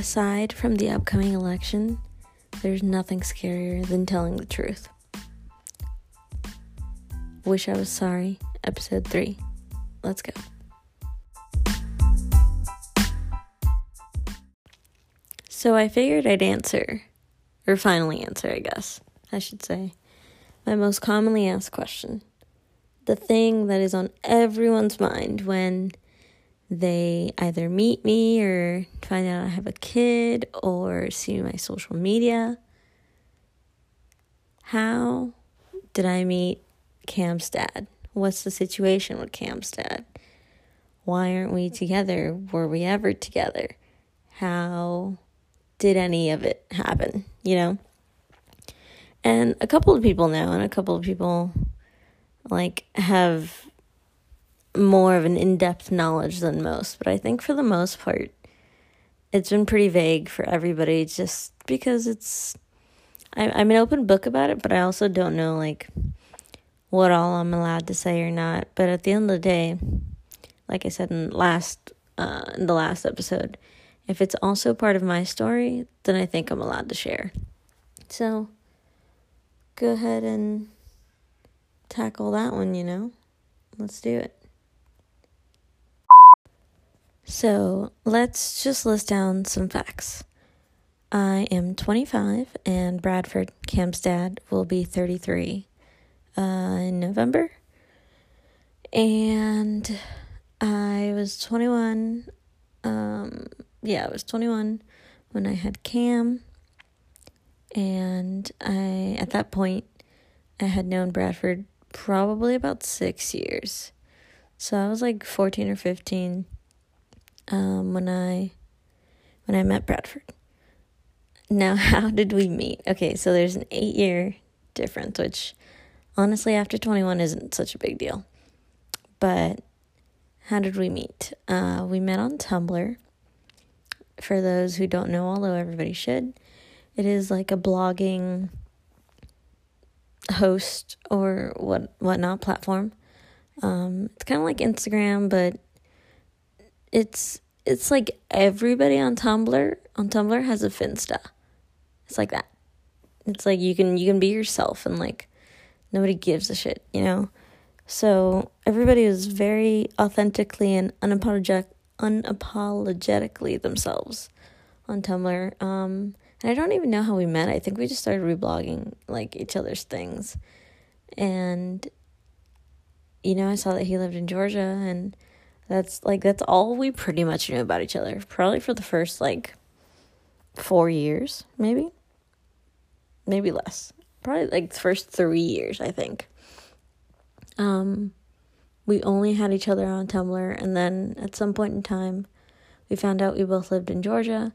aside from the upcoming election, there's nothing scarier than telling the truth. Wish I was sorry, episode 3. Let's go. So I figured I'd answer, or finally answer, I guess, I should say, my most commonly asked question. The thing that is on everyone's mind when they either meet me or find out I have a kid or see my social media. How did I meet Cam's dad? What's the situation with Cam's dad? Why aren't we together? Were we ever together? How did any of it happen? You know? And a couple of people know, and a couple of people like have more of an in-depth knowledge than most, but I think for the most part it's been pretty vague for everybody just because it's I, I'm an open book about it, but I also don't know like what all I'm allowed to say or not. But at the end of the day, like I said in last uh, in the last episode, if it's also part of my story, then I think I'm allowed to share. So go ahead and tackle that one, you know? Let's do it. So let's just list down some facts. I am 25, and Bradford, Cam's dad, will be 33 uh, in November. And I was 21. Um, yeah, I was 21 when I had Cam. And I, at that point, I had known Bradford probably about six years. So I was like 14 or 15 um, when I when I met Bradford. Now, how did we meet? Okay, so there's an eight year difference, which honestly, after 21 isn't such a big deal. But how did we meet? Uh, we met on Tumblr. For those who don't know, although everybody should, it is like a blogging host or what whatnot platform. Um, it's kind of like Instagram, but it's it's like everybody on Tumblr on Tumblr has a Finsta. It's like that. It's like you can you can be yourself and like nobody gives a shit, you know. So everybody is very authentically and unapologetic unapologetically themselves on Tumblr. Um, and I don't even know how we met. I think we just started reblogging like each other's things. And you know, I saw that he lived in Georgia and that's like that's all we pretty much knew about each other. Probably for the first like 4 years, maybe. Maybe less. Probably like the first 3 years, I think. Um we only had each other on Tumblr and then at some point in time we found out we both lived in Georgia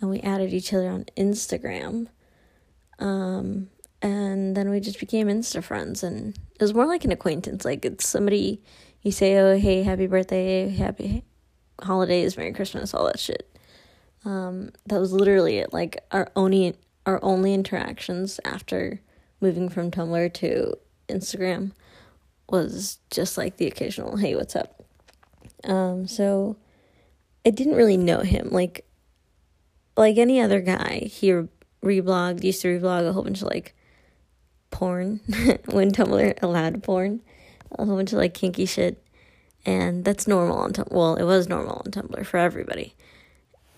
and we added each other on Instagram. Um and then we just became Insta friends and it was more like an acquaintance like it's somebody you say, oh, hey, happy birthday, happy holidays, Merry Christmas, all that shit. Um, that was literally it. Like our only our only interactions after moving from Tumblr to Instagram was just like the occasional, hey, what's up? Um, so I didn't really know him. Like like any other guy, he reblogged, used to reblog a whole bunch of like porn when Tumblr allowed porn a whole bunch of like kinky shit. And that's normal on Tumblr. Well, it was normal on Tumblr for everybody.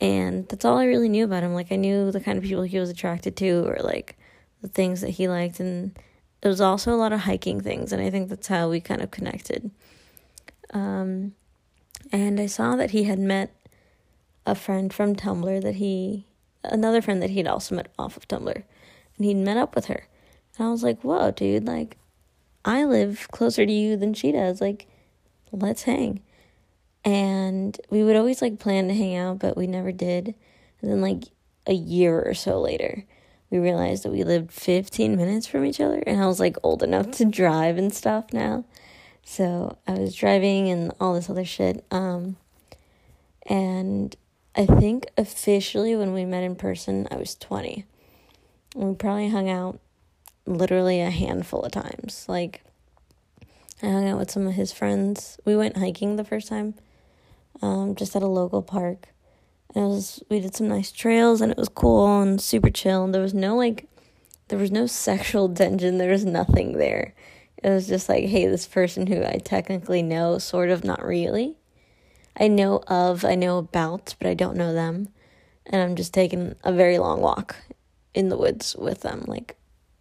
And that's all I really knew about him. Like, I knew the kind of people he was attracted to or like the things that he liked. And it was also a lot of hiking things. And I think that's how we kind of connected. Um, and I saw that he had met a friend from Tumblr that he, another friend that he'd also met off of Tumblr. And he'd met up with her. And I was like, whoa, dude, like, I live closer to you than she does. Like, let's hang. And we would always like plan to hang out, but we never did. And then, like, a year or so later, we realized that we lived 15 minutes from each other. And I was like old enough to drive and stuff now. So I was driving and all this other shit. Um, and I think officially when we met in person, I was 20. And we probably hung out literally a handful of times. Like, I hung out with some of his friends. We went hiking the first time, um, just at a local park. And it was we did some nice trails and it was cool and super chill and there was no like there was no sexual tension, there was nothing there. It was just like, hey, this person who I technically know, sort of not really. I know of, I know about, but I don't know them. And I'm just taking a very long walk in the woods with them. Like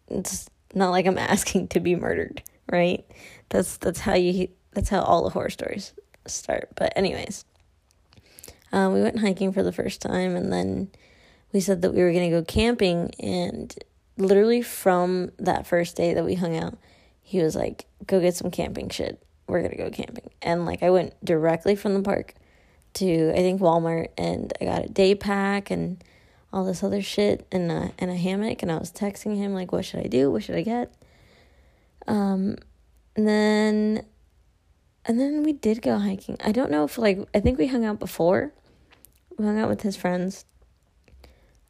it's not like I'm asking to be murdered, right? That's that's how you that's how all the horror stories start. But anyways, um, we went hiking for the first time, and then we said that we were gonna go camping. And literally from that first day that we hung out, he was like, "Go get some camping shit. We're gonna go camping." And like I went directly from the park to I think Walmart, and I got a day pack and all this other shit and a, and a hammock and I was texting him like what should I do? What should I get? Um and then and then we did go hiking. I don't know if like I think we hung out before. We hung out with his friends.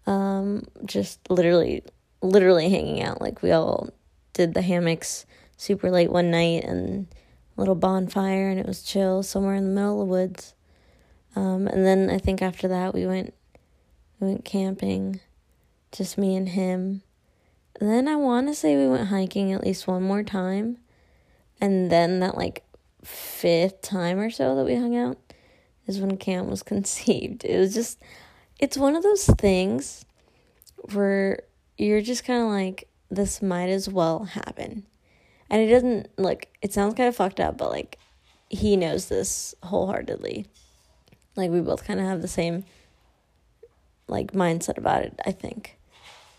Um just literally literally hanging out like we all did the hammocks super late one night and little bonfire and it was chill somewhere in the middle of the woods. Um and then I think after that we went we went camping, just me and him. And then I want to say we went hiking at least one more time. And then that like fifth time or so that we hung out is when Cam was conceived. It was just, it's one of those things where you're just kind of like, this might as well happen. And it doesn't, like, it sounds kind of fucked up, but like, he knows this wholeheartedly. Like, we both kind of have the same like mindset about it, I think.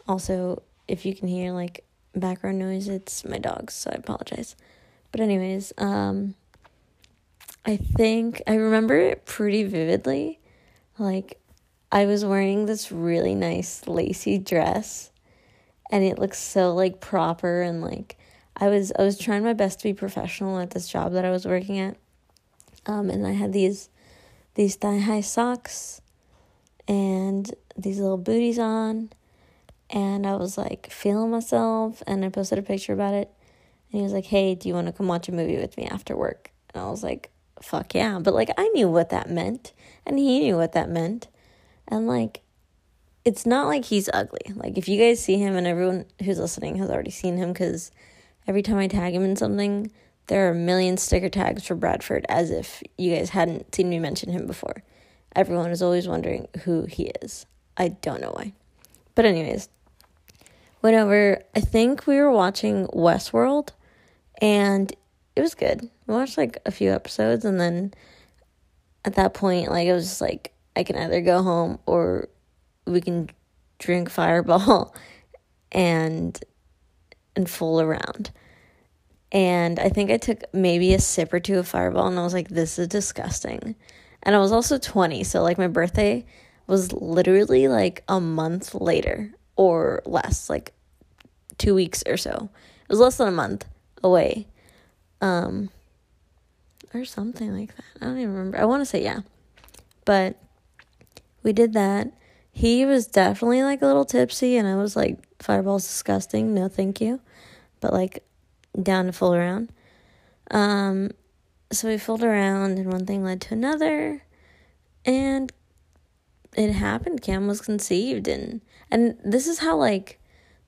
Also, if you can hear like background noise, it's my dogs, so I apologize. But anyways, um I think I remember it pretty vividly. Like I was wearing this really nice lacy dress and it looks so like proper and like I was I was trying my best to be professional at this job that I was working at. Um and I had these these thigh high socks and these little booties on and I was like feeling myself and I posted a picture about it and he was like, Hey, do you want to come watch a movie with me after work? And I was like, Fuck yeah. But like I knew what that meant and he knew what that meant. And like it's not like he's ugly. Like if you guys see him and everyone who's listening has already seen him because every time I tag him in something, there are a million sticker tags for Bradford as if you guys hadn't seen me mention him before. Everyone is always wondering who he is. I don't know why. But, anyways, whenever I think we were watching Westworld and it was good. We watched like a few episodes and then at that point, like, it was just like, I can either go home or we can drink Fireball and and fool around. And I think I took maybe a sip or two of Fireball and I was like, this is disgusting. And I was also 20, so like my birthday was literally like a month later or less, like 2 weeks or so. It was less than a month away. Um or something like that. I don't even remember. I want to say yeah. But we did that. He was definitely like a little tipsy and I was like fireball's disgusting. No, thank you. But like down to fool around. Um so we fooled around and one thing led to another and it happened. Cam was conceived and and this is how like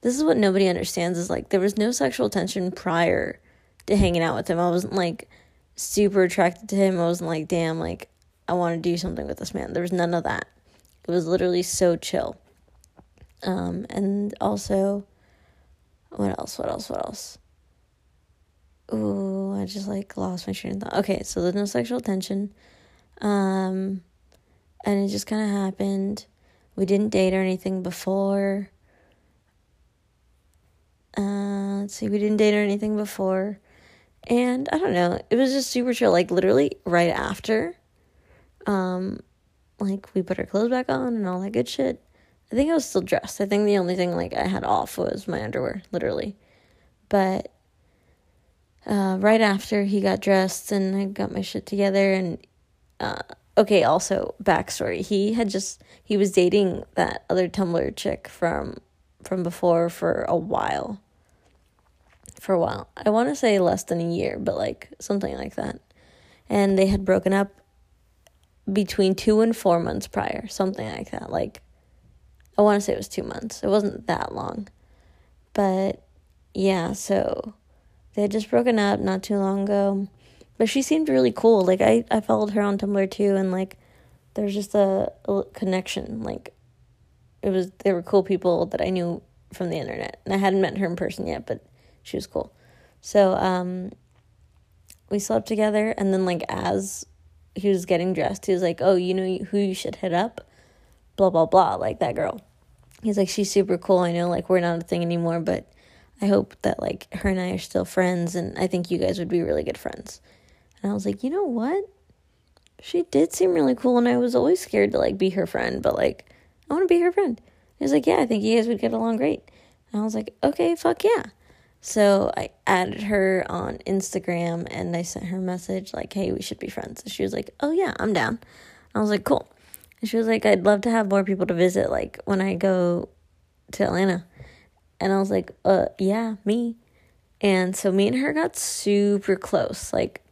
this is what nobody understands is like there was no sexual tension prior to hanging out with him. I wasn't like super attracted to him. I wasn't like damn like i want to do something with this man. There was none of that. It was literally so chill. Um and also what else what else what else Ooh, I just like lost my train of thought. Okay, so there's no sexual tension. Um and it just kind of happened. We didn't date or anything before. Uh, let's see, we didn't date or anything before. And I don't know, it was just super chill. Like, literally, right after, um, like, we put our clothes back on and all that good shit. I think I was still dressed. I think the only thing, like, I had off was my underwear, literally. But, uh, right after he got dressed and I got my shit together and, uh, okay, also backstory. He had just he was dating that other Tumblr chick from from before for a while. For a while. I want to say less than a year, but like something like that. And they had broken up between two and four months prior, something like that. Like, I want to say it was two months. It wasn't that long. But yeah, so they had just broken up not too long ago. But she seemed really cool. Like, I, I followed her on Tumblr too, and like, there's just a, a connection. Like, it was, they were cool people that I knew from the internet. And I hadn't met her in person yet, but she was cool. So, um, we slept together, and then, like, as he was getting dressed, he was like, Oh, you know who you should hit up? Blah, blah, blah, like that girl. He's like, She's super cool. I know, like, we're not a thing anymore, but I hope that, like, her and I are still friends, and I think you guys would be really good friends. And I was like, You know what? She did seem really cool, and I was always scared to, like, be her friend, but, like, I want to be her friend. He was like, Yeah, I think you guys would get along great. And I was like, Okay, fuck yeah. So I added her on Instagram and I sent her a message like, hey, we should be friends. And she was like, oh, yeah, I'm down. I was like, cool. And she was like, I'd love to have more people to visit, like when I go to Atlanta. And I was like, uh, yeah, me. And so me and her got super close, like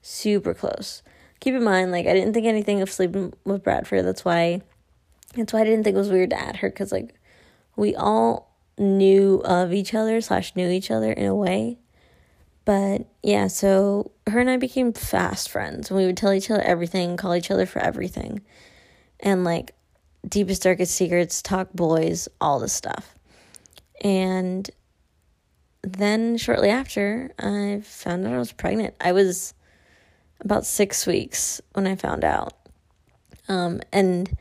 super close. Keep in mind, like I didn't think anything of sleeping with Bradford. That's why, that's why I didn't think it was weird to add her because like we all knew of each other slash knew each other in a way. But yeah, so her and I became fast friends. We would tell each other everything, call each other for everything. And like deepest, darkest secrets, talk boys, all this stuff. And then shortly after, I found out I was pregnant. I was about six weeks when I found out. Um, and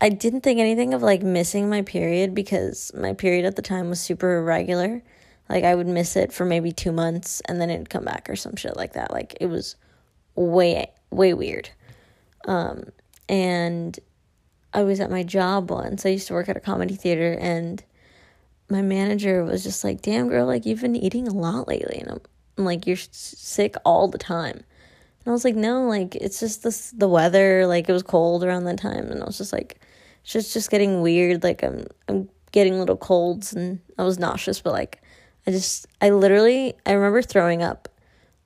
I didn't think anything of like missing my period because my period at the time was super irregular. Like I would miss it for maybe two months and then it'd come back or some shit like that. Like it was way way weird. Um, and I was at my job once. I used to work at a comedy theater and my manager was just like, "Damn girl, like you've been eating a lot lately." And I'm, I'm like, "You're sick all the time." And I was like, "No, like it's just this the weather. Like it was cold around that time." And I was just like, it's just just getting weird. Like I'm I'm getting little colds and I was nauseous, but like I just I literally I remember throwing up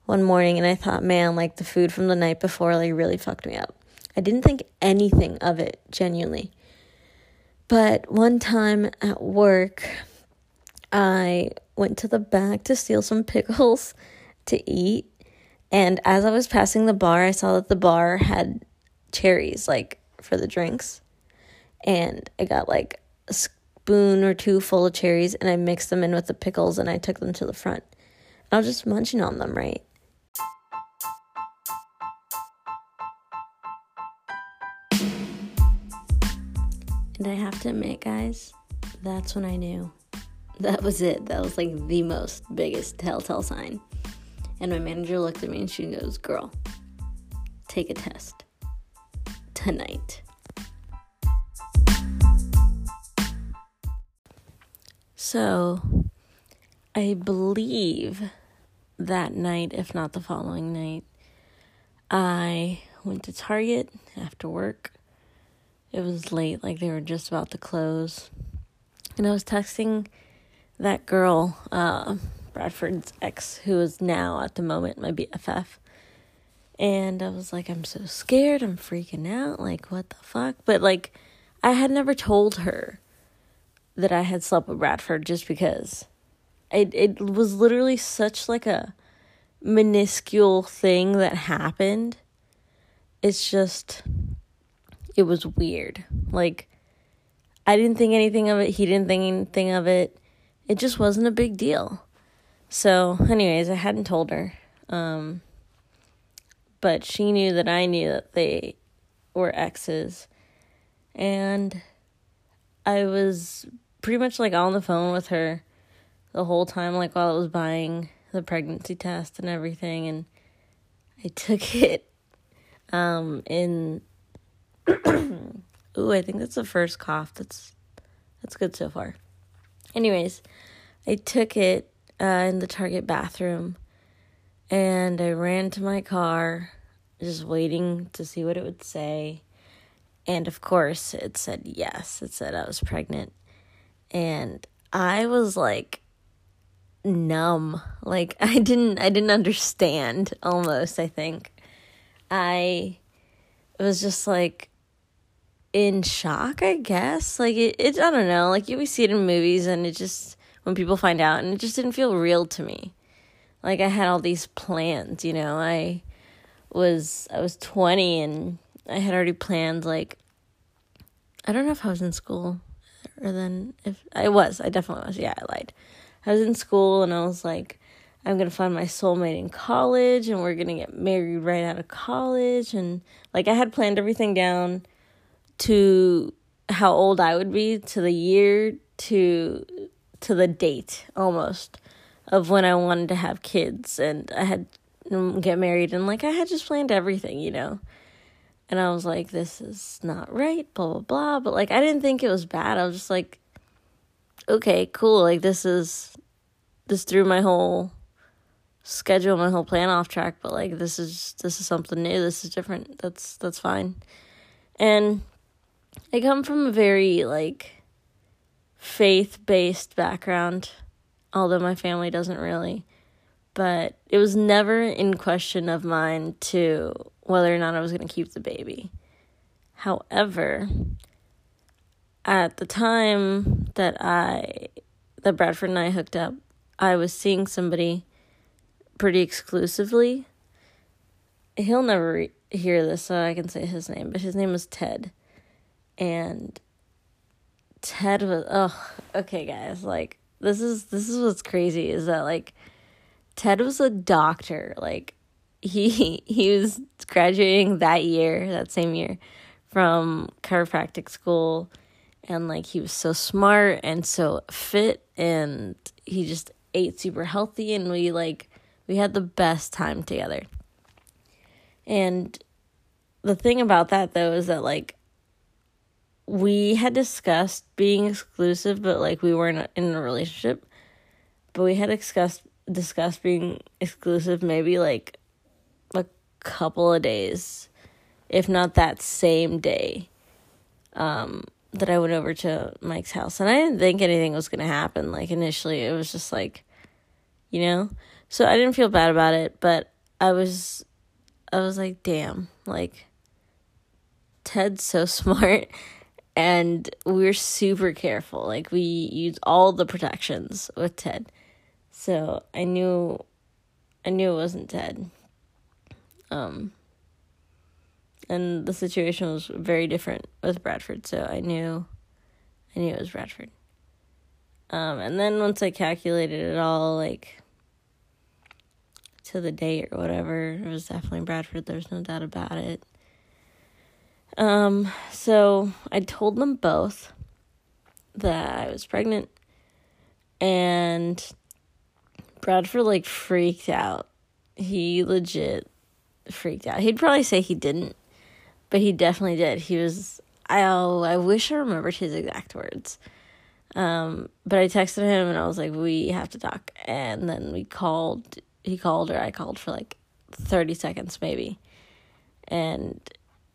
one morning and I thought, man, like the food from the night before like really fucked me up. I didn't think anything of it genuinely. But one time at work, I went to the back to steal some pickles to eat. And as I was passing the bar, I saw that the bar had cherries, like for the drinks and I got like a spoon or two full of cherries and I mixed them in with the pickles and I took them to the front. And I was just munching on them, right? And I have to admit, guys, that's when I knew. That was it. That was like the most biggest telltale sign. And my manager looked at me and she goes, Girl, take a test tonight. So, I believe that night, if not the following night, I went to Target after work. It was late, like they were just about to close. And I was texting that girl, uh, Bradford's ex, who is now at the moment my BFF. And I was like, I'm so scared. I'm freaking out. Like, what the fuck? But, like, I had never told her that I had slept with Bradford just because it it was literally such like a minuscule thing that happened. It's just it was weird. Like I didn't think anything of it, he didn't think anything of it. It just wasn't a big deal. So, anyways, I hadn't told her. Um but she knew that I knew that they were exes. And I was pretty much like on the phone with her the whole time, like while I was buying the pregnancy test and everything, and I took it um in ooh, I think that's the first cough. That's that's good so far. Anyways, I took it uh, in the Target bathroom and I ran to my car just waiting to see what it would say. And of course, it said yes. It said I was pregnant and I was like numb. Like I didn't I didn't understand almost, I think. I was just like in shock, I guess. Like it, it I don't know, like you we see it in movies and it just when people find out and it just didn't feel real to me. Like I had all these plans, you know. I was I was 20 and I had already planned like I don't know if I was in school or then if I was, I definitely was. Yeah, I lied. I was in school and I was like I'm going to find my soulmate in college and we're going to get married right out of college and like I had planned everything down to how old I would be to the year to to the date almost of when I wanted to have kids and I had mm, get married and like I had just planned everything, you know. And I was like, this is not right, blah, blah, blah. But like, I didn't think it was bad. I was just like, okay, cool. Like, this is, this threw my whole schedule, my whole plan off track. But like, this is, this is something new. This is different. That's, that's fine. And I come from a very like faith based background, although my family doesn't really. But it was never in question of mine to whether or not I was going to keep the baby. However, at the time that I that Bradford and I hooked up, I was seeing somebody pretty exclusively. He'll never re- hear this, so I can say his name, but his name was Ted. And Ted was oh, okay guys, like this is this is what's crazy is that like Ted was a doctor, like he he was graduating that year, that same year, from chiropractic school, and like he was so smart and so fit, and he just ate super healthy, and we like we had the best time together. And the thing about that though is that like we had discussed being exclusive, but like we weren't in a relationship. But we had discussed discussed being exclusive maybe like a couple of days, if not that same day, um, that I went over to Mike's house. And I didn't think anything was to happen. Like, initially, it was just like, you know? So I didn't feel bad about it, but I was, I was like, damn, like, Ted's so smart and we're super careful. Like, we use all the protections with Ted. So I knew, I knew it wasn't Ted. Um, and the situation was very different with Bradford, so I knew, I knew it was Bradford. Um, and then once I calculated it all, like to the date or whatever, it was definitely Bradford. There's no doubt about it. Um, so I told them both that I was pregnant, and Bradford like freaked out. He legit freaked out. He'd probably say he didn't, but he definitely did. He was I I wish I remembered his exact words. Um, but I texted him and I was like, "We have to talk." And then we called. He called or I called for like thirty seconds maybe, and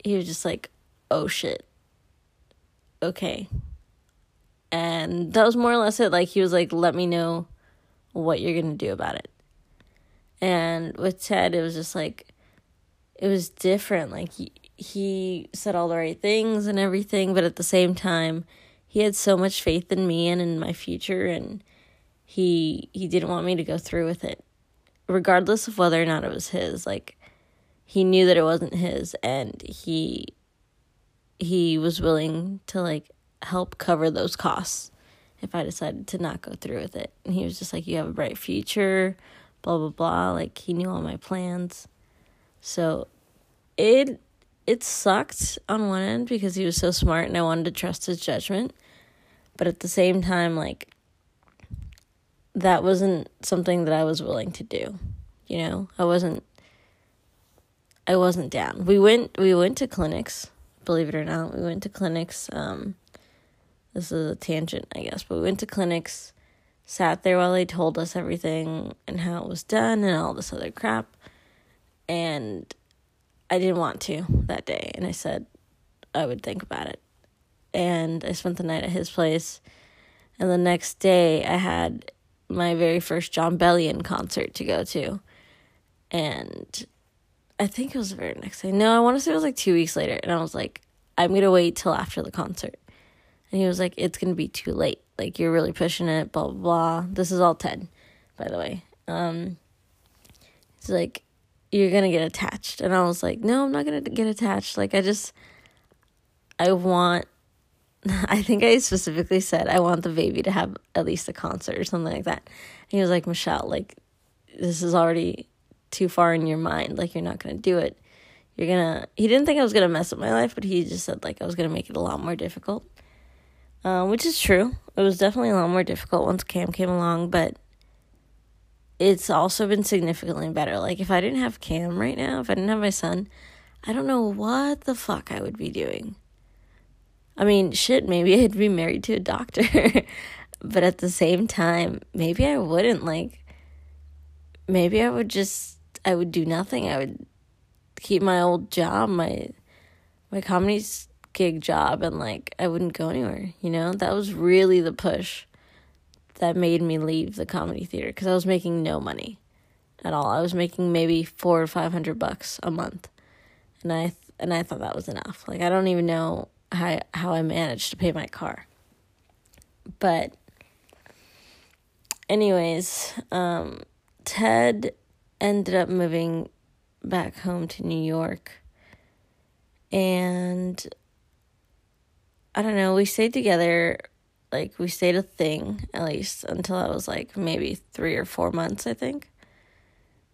he was just like, "Oh shit." Okay. And that was more or less it. Like he was like, "Let me know what you're gonna do about it." And with Ted, it was just like, it was different. Like he, he said all the right things and everything, but at the same time, he had so much faith in me and in my future and he he didn't want me to go through with it regardless of whether or not it was his like he knew that it wasn't his and he he was willing to like help cover those costs if I decided to not go through with it. And he was just like, You have a bright future, blah, blah, blah. Like, he knew all my plans. So it it sucked on one end because he was so smart and I wanted to trust his judgment. But at the same time, like that wasn't something that I was willing to do. You know, I wasn't I wasn't down. We went we went to clinics, believe it or not. We went to clinics. Um this is a tangent, I guess, but we went to clinics, sat there while they told us everything and how it was done and all this other crap and I didn't want to that day. And I said I would think about it. And I spent the night at his place. And the next day, I had my very first Jon Bellion concert to go to. And I think it was the very next day. No, I want to say it was like two weeks later. And I was like, I'm going to wait till after the concert. And he was like, it's going to be too late. Like, you're really pushing it, blah, blah, blah. This is all Ted, by the way. Um, he's like, you're going to get attached. And I was like, no, I'm not going to get attached. Like, I just, I want, I think I specifically said, I want the baby to have at least a concert or something like that. And he was like, Michelle, like, this is already too far in your mind. Like, you're not going to do it. You're going to, he didn't think I was going to mess up my life, but he just said, like, I was going to make it a lot more difficult. Um, which is true. It was definitely a lot more difficult once Cam came along, but it's also been significantly better. Like, if I didn't have Cam right now, if I didn't have my son, I don't know what the fuck I would be doing. I mean, shit, maybe I'd be married to a doctor. but at the same time, maybe I wouldn't. Like, maybe I would just, I would do nothing. I would keep my old job, my, my comedies gig job and like I wouldn't go anywhere, you know? That was really the push that made me leave the comedy theater cuz I was making no money at all. I was making maybe 4 or 500 bucks a month. And I th- and I thought that was enough. Like I don't even know how how I managed to pay my car. But anyways, um Ted ended up moving back home to New York and I don't know, we stayed together like we stayed a thing at least until I was like maybe 3 or 4 months, I think.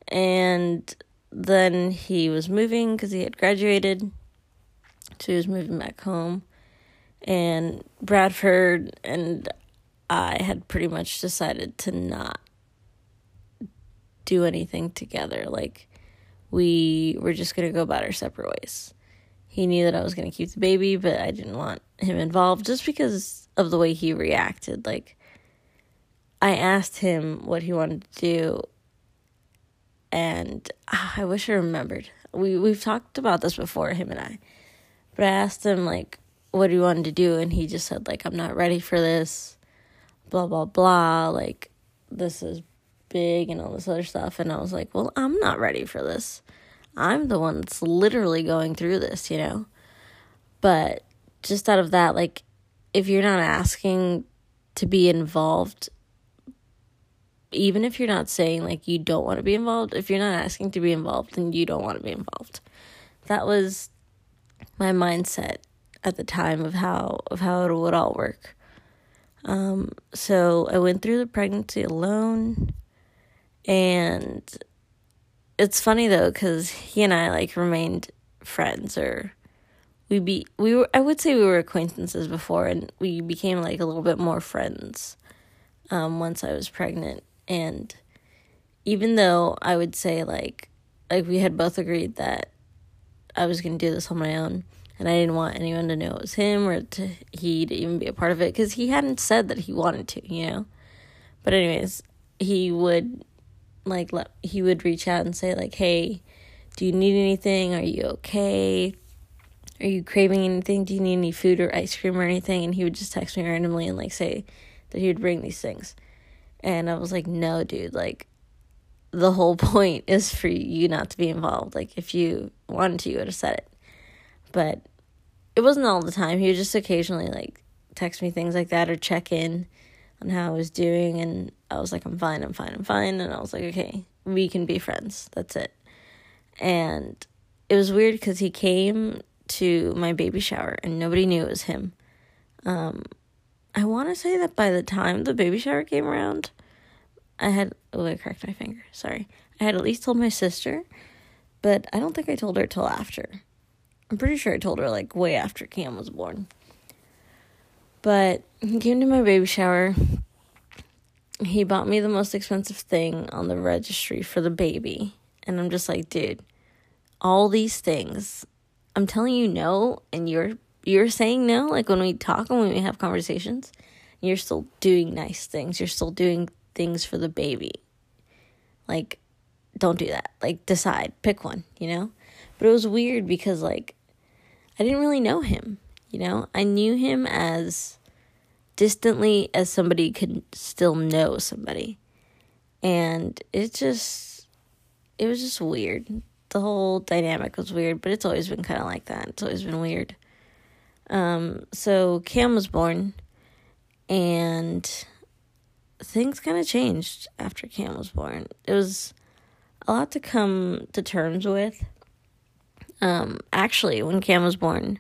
And then he was moving cuz he had graduated. So he was moving back home. And Bradford and I had pretty much decided to not do anything together. Like we were just going to go about our separate ways. He knew that I was going to keep the baby, but I didn't want him involved just because of the way he reacted. Like, I asked him what he wanted to do, and ah, I wish I remembered. We we've talked about this before, him and I. But I asked him like what he wanted to do, and he just said like I'm not ready for this, blah blah blah. Like this is big and all this other stuff, and I was like, well, I'm not ready for this. I'm the one that's literally going through this, you know. But just out of that, like, if you're not asking to be involved, even if you're not saying like you don't want to be involved, if you're not asking to be involved, then you don't want to be involved. That was my mindset at the time of how of how it would all work. Um, so I went through the pregnancy alone, and it's funny though because he and I like remained friends or we be we were I would say we were acquaintances before and we became like a little bit more friends um once I was pregnant and even though I would say like like we had both agreed that I was going to do this on my own and I didn't want anyone to know it was him or to he to even be a part of it cuz he hadn't said that he wanted to, you know. But anyways, he would like let he would reach out and say like, "Hey, do you need anything? Are you okay?" are you craving anything? Do you need any food or ice cream or anything? And he would just text me randomly and like say that he would bring these things. And I was like, no, dude, like the whole point is for you not to be involved. Like if you wanted to, you would have said it. But it wasn't all the time. He would just occasionally like text me things like that or check in on how I was doing and I was like, I'm fine, I'm fine, I'm fine. And I was like, okay, we can be friends. That's it. And it was weird because he came to my baby shower and nobody knew it was him. Um, I want to say that by the time the baby shower came around, I had, oh, I cracked my finger. Sorry. I had at least told my sister, but I don't think I told her till after. I'm pretty sure I told her like way after Cam was born. But he came to my baby shower. He bought me the most expensive thing on the registry for the baby. And I'm just like, dude, all these things I'm telling you no and you're you're saying no like when we talk and when we have conversations you're still doing nice things. You're still doing things for the baby. Like don't do that. Like decide. Pick one you know? But it was weird because like I didn't really know him you know? I knew him as distantly as somebody could still know somebody and it just it was just weird the whole dynamic was weird, but it's always been kind of like that. It's always been weird. Um, so Cam was born, and things kind of changed after Cam was born. It was a lot to come to terms with. Um, actually, when Cam was born,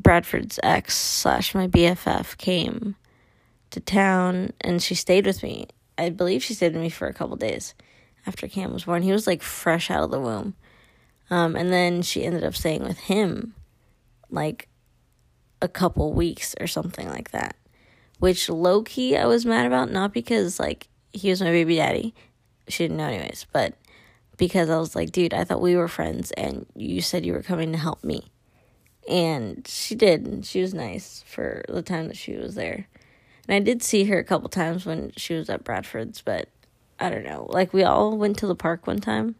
Bradford's ex slash my BFF came to town and she stayed with me. I believe she stayed with me for a couple days after Cam was born. He was like fresh out of the womb. Um, and then she ended up staying with him like a couple weeks or something like that. Which low key I was mad about, not because like he was my baby daddy. She didn't know anyways, but because I was like, dude, I thought we were friends and you said you were coming to help me. And she did. She was nice for the time that she was there. And I did see her a couple times when she was at Bradford's, but I don't know. Like we all went to the park one time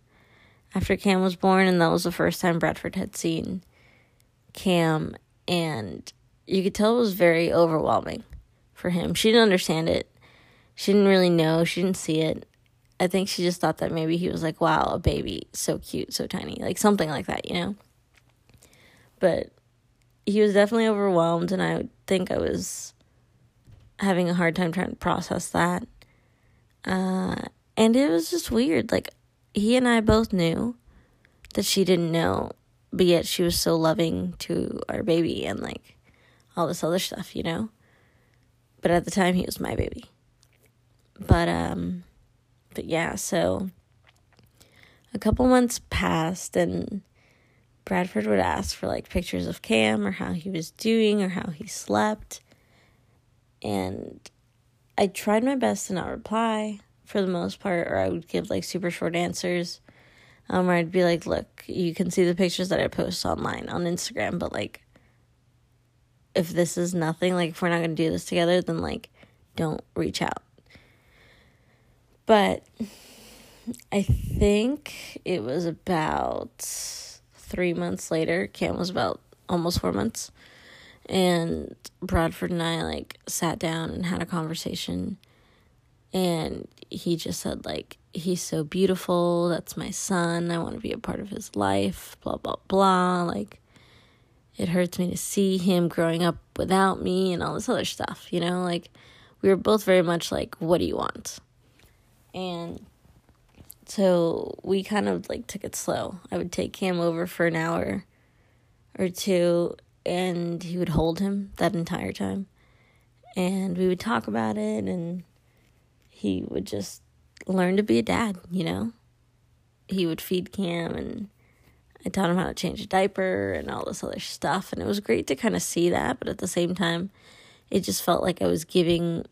after Cam was born, and that was the first time Bradford had seen Cam, and you could tell it was very overwhelming for him. She didn't understand it. She didn't really know. She didn't see it. I think she just thought that maybe he was like, wow, a baby, so cute, so tiny, like something like that, you know? But he was definitely overwhelmed, and I think I was having a hard time trying to process that. Uh, and it was just weird. Like, he and I both knew that she didn't know, but yet she was so loving to our baby and like all this other stuff, you know? But at the time, he was my baby. But, um, but yeah, so a couple months passed and Bradford would ask for like pictures of Cam or how he was doing or how he slept. And I tried my best to not reply for the most part, or I would give like super short answers. Um, where I'd be like, look, you can see the pictures that I post online on Instagram, but like, if this is nothing, like, if we're not to do this together, then like, don't reach out. But I think it was about three months later. Cam was about almost four months. And Bradford and I like sat down and had a conversation. And he just said, like, he's so beautiful. That's my son. I want to be a part of his life. Blah, blah, blah. Like, it hurts me to see him growing up without me and all this other stuff, you know? Like, we were both very much like, what do you want? And so we kind of like took it slow. I would take Cam over for an hour or two and he would hold him that entire time. And we would talk about it and he would just learn to be a dad, you know? He would feed Cam and I taught him how to change a diaper and all this other stuff. And it was great to kind of see that, but at the same time, it just felt like I was giving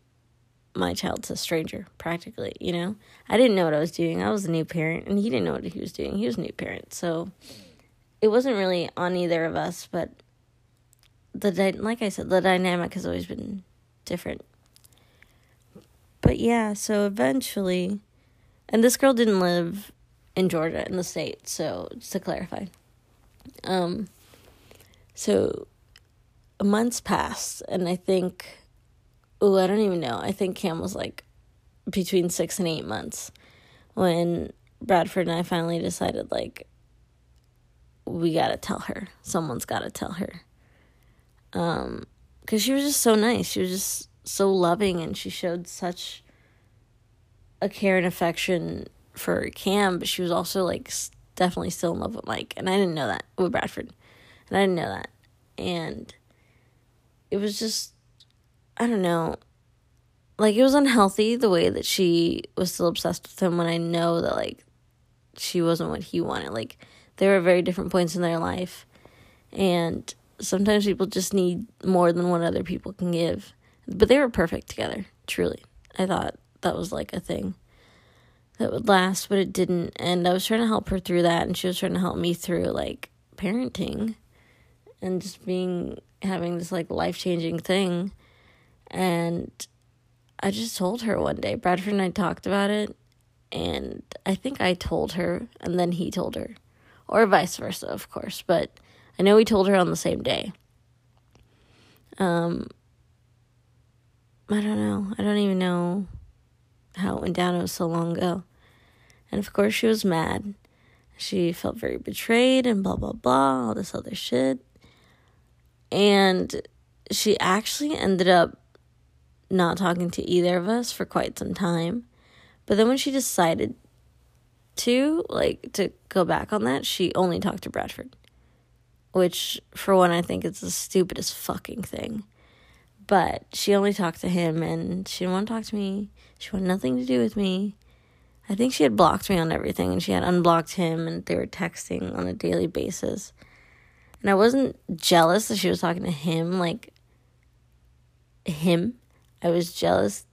my child to a stranger, practically, you know? I didn't know what I was doing. I was a new parent, and he didn't know what he was doing. He was a new parent. So it wasn't really on either of us, but the like I said, the dynamic has always been different. But yeah, so eventually, and this girl didn't live in Georgia in the state, so just to clarify. Um, so months passed, and I think oh, I don't even know. I think Cam was like between six and eight months when Bradford and I finally decided, like, we gotta tell her. Someone's gotta tell her. Um, because she was just so nice. She was just so loving and she showed such a care and affection for Cam, but she was also like definitely still in love with Mike. And I didn't know that with Bradford. And I didn't know that. And it was just I don't know. Like it was unhealthy the way that she was still obsessed with him when I know that like she wasn't what he wanted. Like they were very different points in their life. And sometimes people just need more than what other people can give. But they were perfect together, truly. I thought that was like a thing that would last, but it didn't. And I was trying to help her through that, and she was trying to help me through like parenting and just being having this like life changing thing. And I just told her one day, Bradford and I talked about it, and I think I told her, and then he told her. Or vice versa, of course, but I know he told her on the same day. Um, I don't know. I don't even know how it went down. It was so long ago. And of course, she was mad. She felt very betrayed and blah, blah, blah, all this other shit. And she actually ended up not talking to either of us for quite some time. But then when she decided to, like, to go back on that, she only talked to Bradford. Which, for one, I think is the stupidest fucking thing. But she only talked to him and she didn't want to talk to me. She wanted nothing to do with me. I think she had blocked me on everything and she had unblocked him and they were texting on a daily basis. And I wasn't jealous that she was talking to him, like him. I was jealous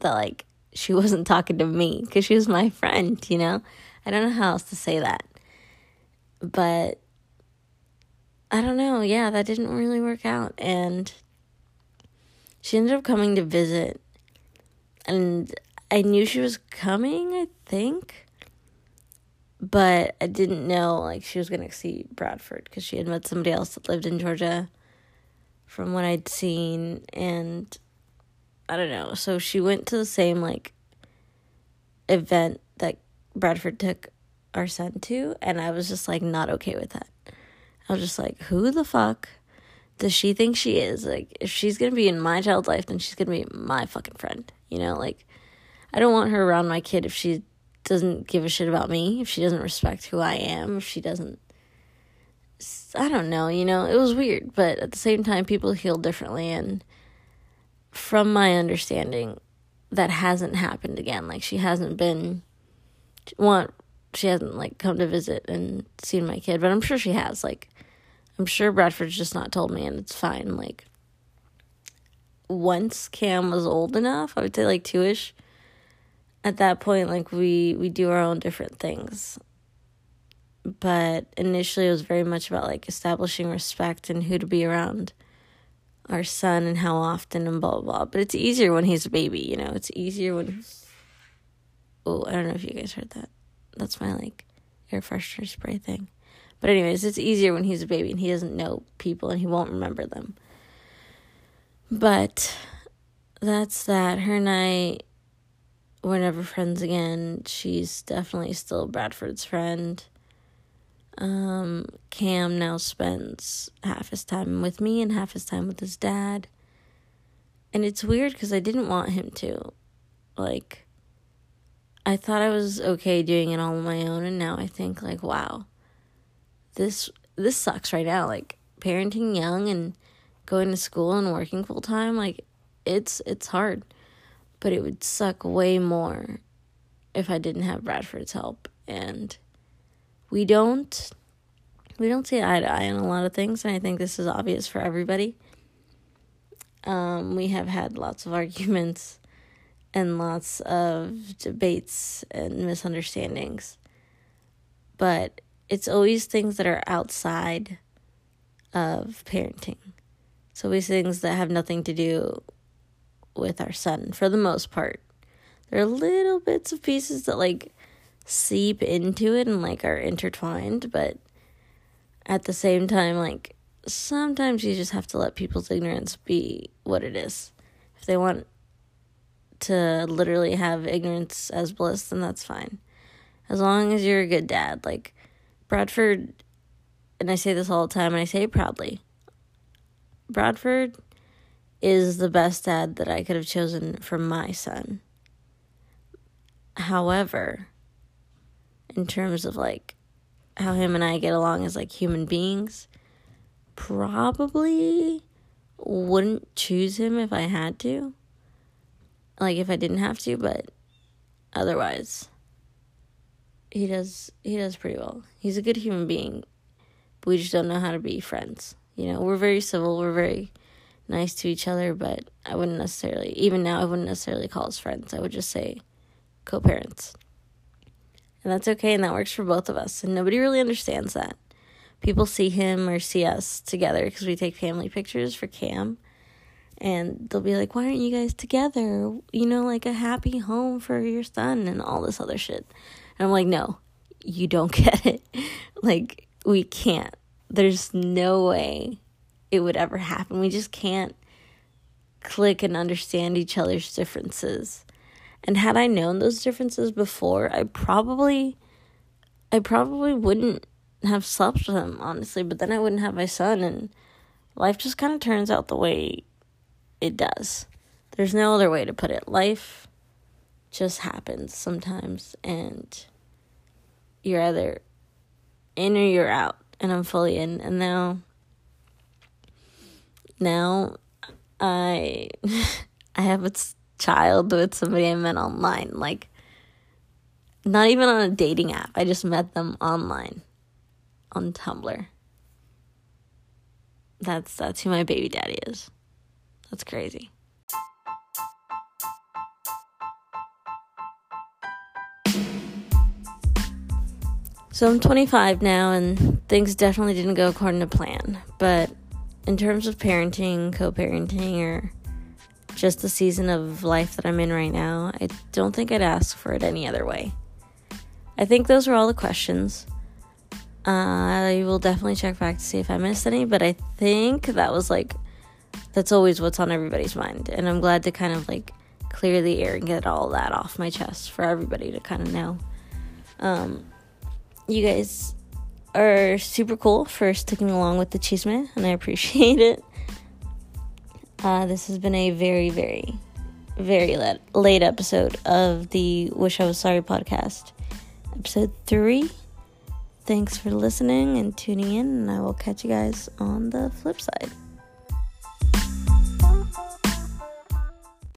that, like, she wasn't talking to me because she was my friend, you know? I don't know how else to say that. But I don't know. Yeah, that didn't really work out. And she ended up coming to visit. And I knew she was coming, I think. But I didn't know like she was going to see Bradford because she had met somebody else that lived in Georgia from what I'd seen and I don't know. So she went to the same like event that Bradford took our son to and I was just like not okay with that. I was just like, who the fuck does she think she is? Like, if she's gonna be in my child's life, then she's gonna be my fucking friend. You know, like, I don't want her around my kid if she doesn't give a shit about me, if she doesn't respect who I am, if she doesn't. I don't know, you know, it was weird, but at the same time, people heal differently, and from my understanding, that hasn't happened again. Like, she hasn't been. Want she hasn't like come to visit and seen my kid, but I'm sure she has. Like, I'm sure Bradford's just not told me, and it's fine. Like, once Cam was old enough, I would say like two ish. At that point, like we we do our own different things. But initially, it was very much about like establishing respect and who to be around our son and how often and blah blah blah. But it's easier when he's a baby, you know. It's easier when. Oh, I don't know if you guys heard that. That's my like air freshener spray thing. But anyways, it's easier when he's a baby and he doesn't know people and he won't remember them. But that's that. Her and I were never friends again. She's definitely still Bradford's friend. Um, Cam now spends half his time with me and half his time with his dad. And it's weird because I didn't want him to. Like, I thought I was okay doing it all on my own, and now I think, like, wow, this this sucks right now like parenting young and going to school and working full time like it's it's hard but it would suck way more if I didn't have Bradford's help and we don't we don't see eye to eye on a lot of things and I think this is obvious for everybody um, we have had lots of arguments and lots of debates and misunderstandings but it's always things that are outside of parenting. It's always things that have nothing to do with our son for the most part. There are little bits of pieces that like seep into it and like are intertwined, but at the same time, like sometimes you just have to let people's ignorance be what it is. If they want to literally have ignorance as bliss, then that's fine. As long as you're a good dad, like Bradford, and I say this all the time, and I say it proudly Bradford is the best dad that I could have chosen for my son. However, in terms of like how him and I get along as like human beings, probably wouldn't choose him if I had to. Like if I didn't have to, but otherwise he does he does pretty well. He's a good human being. But we just don't know how to be friends. You know, we're very civil, we're very nice to each other, but I wouldn't necessarily even now I wouldn't necessarily call us friends. I would just say co-parents. And that's okay and that works for both of us. And nobody really understands that. People see him or see us together because we take family pictures for Cam. And they'll be like, why aren't you guys together? You know, like a happy home for your son and all this other shit. And I'm like, no, you don't get it. like, we can't. There's no way it would ever happen. We just can't click and understand each other's differences. And had I known those differences before, I probably I probably wouldn't have slept with him, honestly, but then I wouldn't have my son, and life just kind of turns out the way it does. There's no other way to put it. Life just happens sometimes, and you're either in or you're out, and I'm fully in, and now, now, I, I have a child with somebody I met online, like, not even on a dating app. I just met them online on Tumblr. That's that's who my baby daddy is. That's crazy. So I'm 25 now and things definitely didn't go according to plan, but in terms of parenting, co-parenting or just the season of life that I'm in right now, I don't think I'd ask for it any other way. I think those were all the questions. Uh, I will definitely check back to see if I missed any, but I think that was like, that's always what's on everybody's mind. And I'm glad to kind of like clear the air and get all that off my chest for everybody to kind of know. Um, you guys are super cool for sticking along with the chisme, and I appreciate it. Uh, this has been a very, very, very late, late episode of the Wish I Was Sorry podcast, episode three. Thanks for listening and tuning in, and I will catch you guys on the flip side.